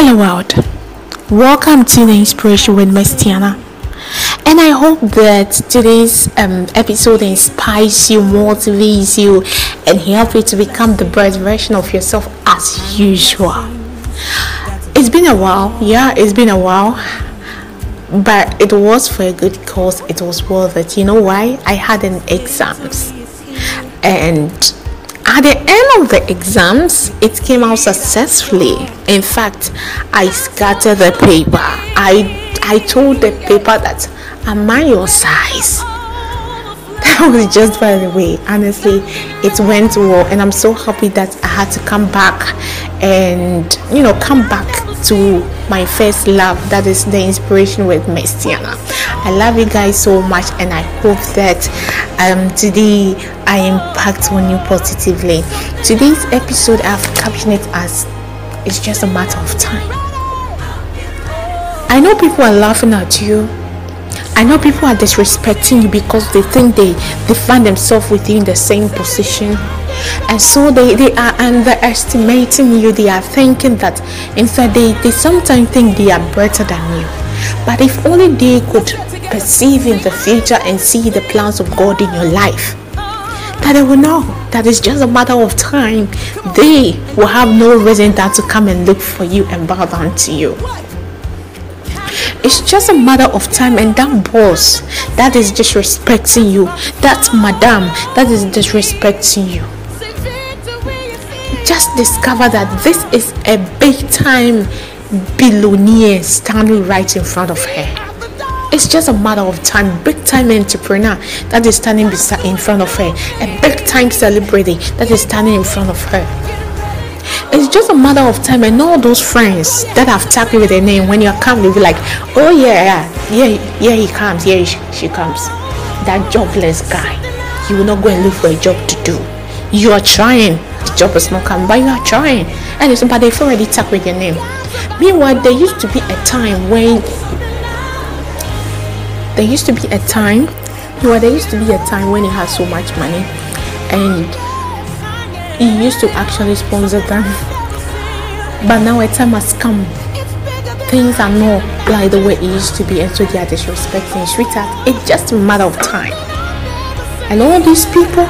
Hello world, welcome to the inspiration with Miss Tiana. And I hope that today's um, episode inspires you, motivates you, and helps you to become the best version of yourself as usual. It's been a while, yeah, it's been a while, but it was for a good cause. It was worth it. You know why? I had an exams, and at the end of the exams, it came out successfully. In fact, I scattered the paper. I I told the paper that am I your size? That was just by the way. Honestly, it went well, and I'm so happy that I had to come back and you know come back to my first love that is the inspiration with Miss Tiana. I love you guys so much and I hope that um, today I impact on you positively. Today's episode I've captioned it as it's just a matter of time. I know people are laughing at you. I know people are disrespecting you because they think they, they find themselves within the same position. And so they, they are underestimating you. They are thinking that in fact they, they sometimes think they are better than you. But if only they could perceive in the future and see the plans of god in your life that they will know that it's just a matter of time they will have no reason than to come and look for you and bow down to you it's just a matter of time and that boss that is disrespecting you that madam that is disrespecting you just discover that this is a big time billionaire standing right in front of her. It's just a matter of time. Big time entrepreneur that is standing in front of her. A big time celebrity that is standing in front of her. It's just a matter of time, and all those friends that have tagged you with their name when you come, they'll be like, "Oh yeah, yeah, yeah, he comes, yeah, she, she comes." That jobless guy, you will not go and look for a job to do. You are trying, the job is not coming, but you are trying. And it's but they've already tagged with your name. Meanwhile, there used to be a time when there used to be a time well, there used to be a time when he had so much money and he used to actually sponsor them. But now a time has come. Things are not like the way it used to be, and so they are disrespecting sweetheart. It's just a matter of time. And all these people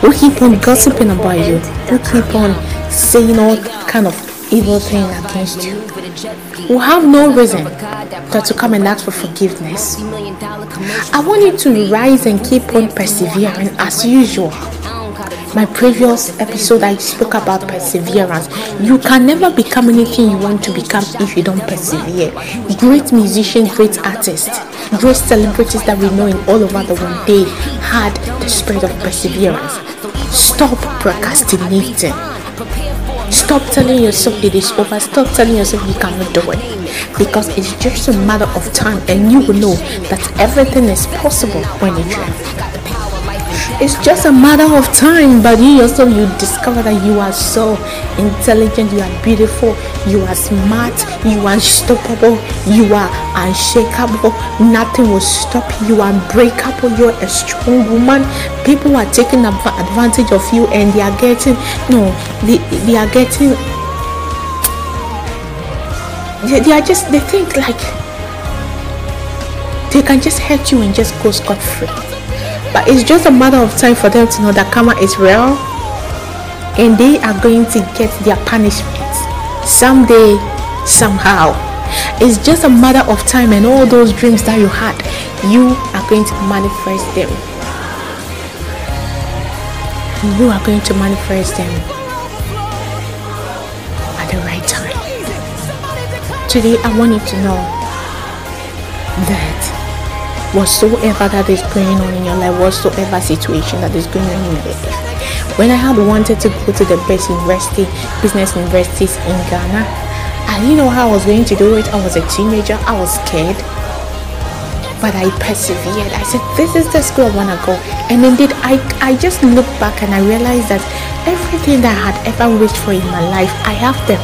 who keep on gossiping about you, who keep on saying all kind of evil things against you, will have no reason but to come and ask for forgiveness. I want you to rise and keep on persevering as usual. My previous episode, I spoke about perseverance. You can never become anything you want to become if you don't persevere. Great musicians, great artists, great celebrities that we know in all over the world, they had the spirit of perseverance. Stop procrastinating. Stop telling yourself it is over. Stop telling yourself you cannot do it. Because it's just a matter of time and you will know that everything is possible when you try. It's just a matter of time, but you yourself you discover that you are so intelligent, you are beautiful, you are smart, you are unstoppable, you are unshakable. Nothing will stop you. You are unbreakable. You're a strong woman. People are taking advantage of you, and they are getting no, they, they are getting. They, they are just they think like they can just hurt you and just go scot free. But it's just a matter of time for them to know that karma is real and they are going to get their punishment someday, somehow. It's just a matter of time, and all those dreams that you had, you are going to manifest them. You are going to manifest them at the right time. Today, I want you to know that whatsoever that is going on in your life, whatsoever situation that is going on in your life. When I had wanted to go to the best university, business universities in Ghana, I didn't know how I was going to do it. I was a teenager, I was scared. But I persevered. I said, This is the school I wanna go. And indeed I I just looked back and I realized that everything that I had ever wished for in my life, I have them.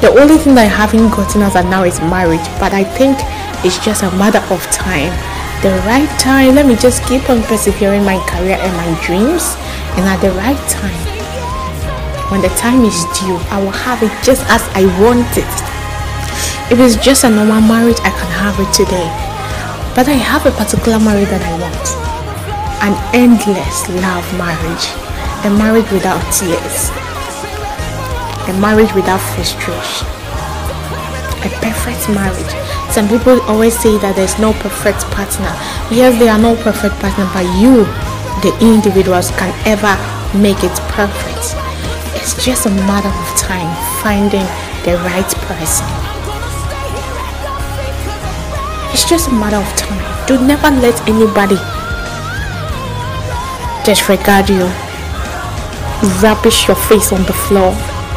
The only thing that I haven't gotten as of now is marriage, but I think it's just a matter of time the right time. Let me just keep on persevering my career and my dreams, and at the right time, when the time is due, I will have it just as I want it. If it's just a normal marriage, I can have it today. But I have a particular marriage that I want. An endless love marriage. A marriage without tears. A marriage without frustration. A perfect marriage. People always say that there's no perfect partner. Yes, there are no perfect partner, but you, the individuals, can ever make it perfect. It's just a matter of time finding the right person. It's just a matter of time. Do never let anybody disregard you, rubbish your face on the floor,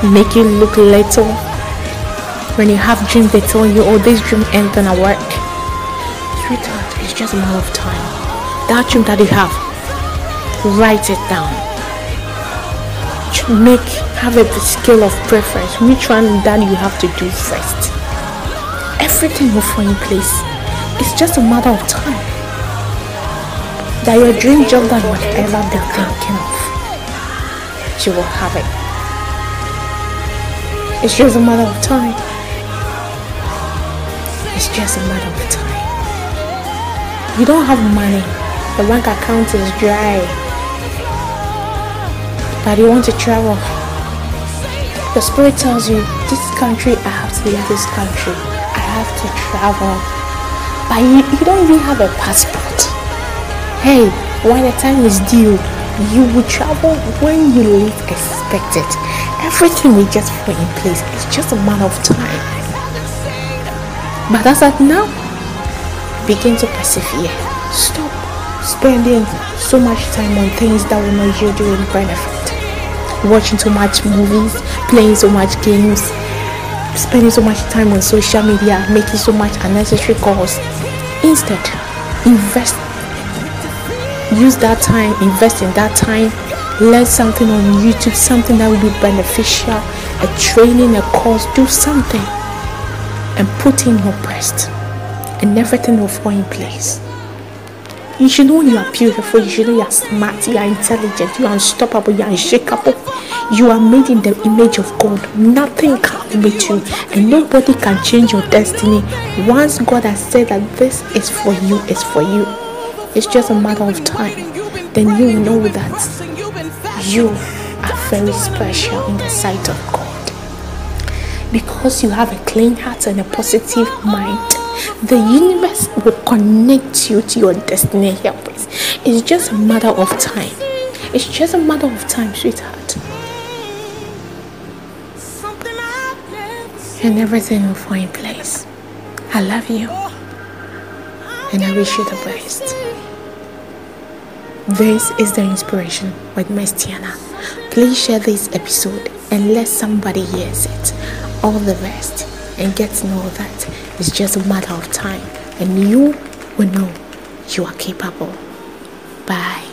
make you look little. When you have dreams, they tell you, oh, this dream ain't gonna work. Sweetheart, it's just a matter of time. That dream that you have, write it down. Make have a scale of preference. Which one that you have to do first? Everything will fall in place. It's just a matter of time. That your dream job that whatever they're thinking of you will have it. It's just a matter of time it's just a matter of time you don't have money the bank account is dry but you want to travel. The spirit tells you, this country, I have to leave this country. I have to travel. But you, you don't even have a passport. Hey, when the time is due, you will travel when you least expect it. Everything will just fall in place. It's just a matter of time. But as of now, begin to persevere. Stop spending so much time on things that will not yield you any benefit watching too much movies, playing so much games, spending so much time on social media, making so much unnecessary calls. Instead, invest. Use that time, invest in that time, learn something on YouTube, something that will be beneficial, a training, a course, do something and put in your breast and everything will fall in place. You should know you are beautiful. You should know you are smart. You are intelligent. You are unstoppable. You are unshakable. You are made in the image of God. Nothing can beat you, and nobody can change your destiny. Once God has said that this is for you, it's for you. It's just a matter of time. Then you know that you are very special in the sight of God because you have a clean heart and a positive mind the universe will connect you to your destiny helpers. It's just a matter of time. It's just a matter of time, sweetheart. And everything will fall in place. I love you. And I wish you the best. This is the inspiration with Miss Tiana. Please share this episode and let somebody hears it. All the rest and get to know that it's just a matter of time, and you will know you are capable. Bye.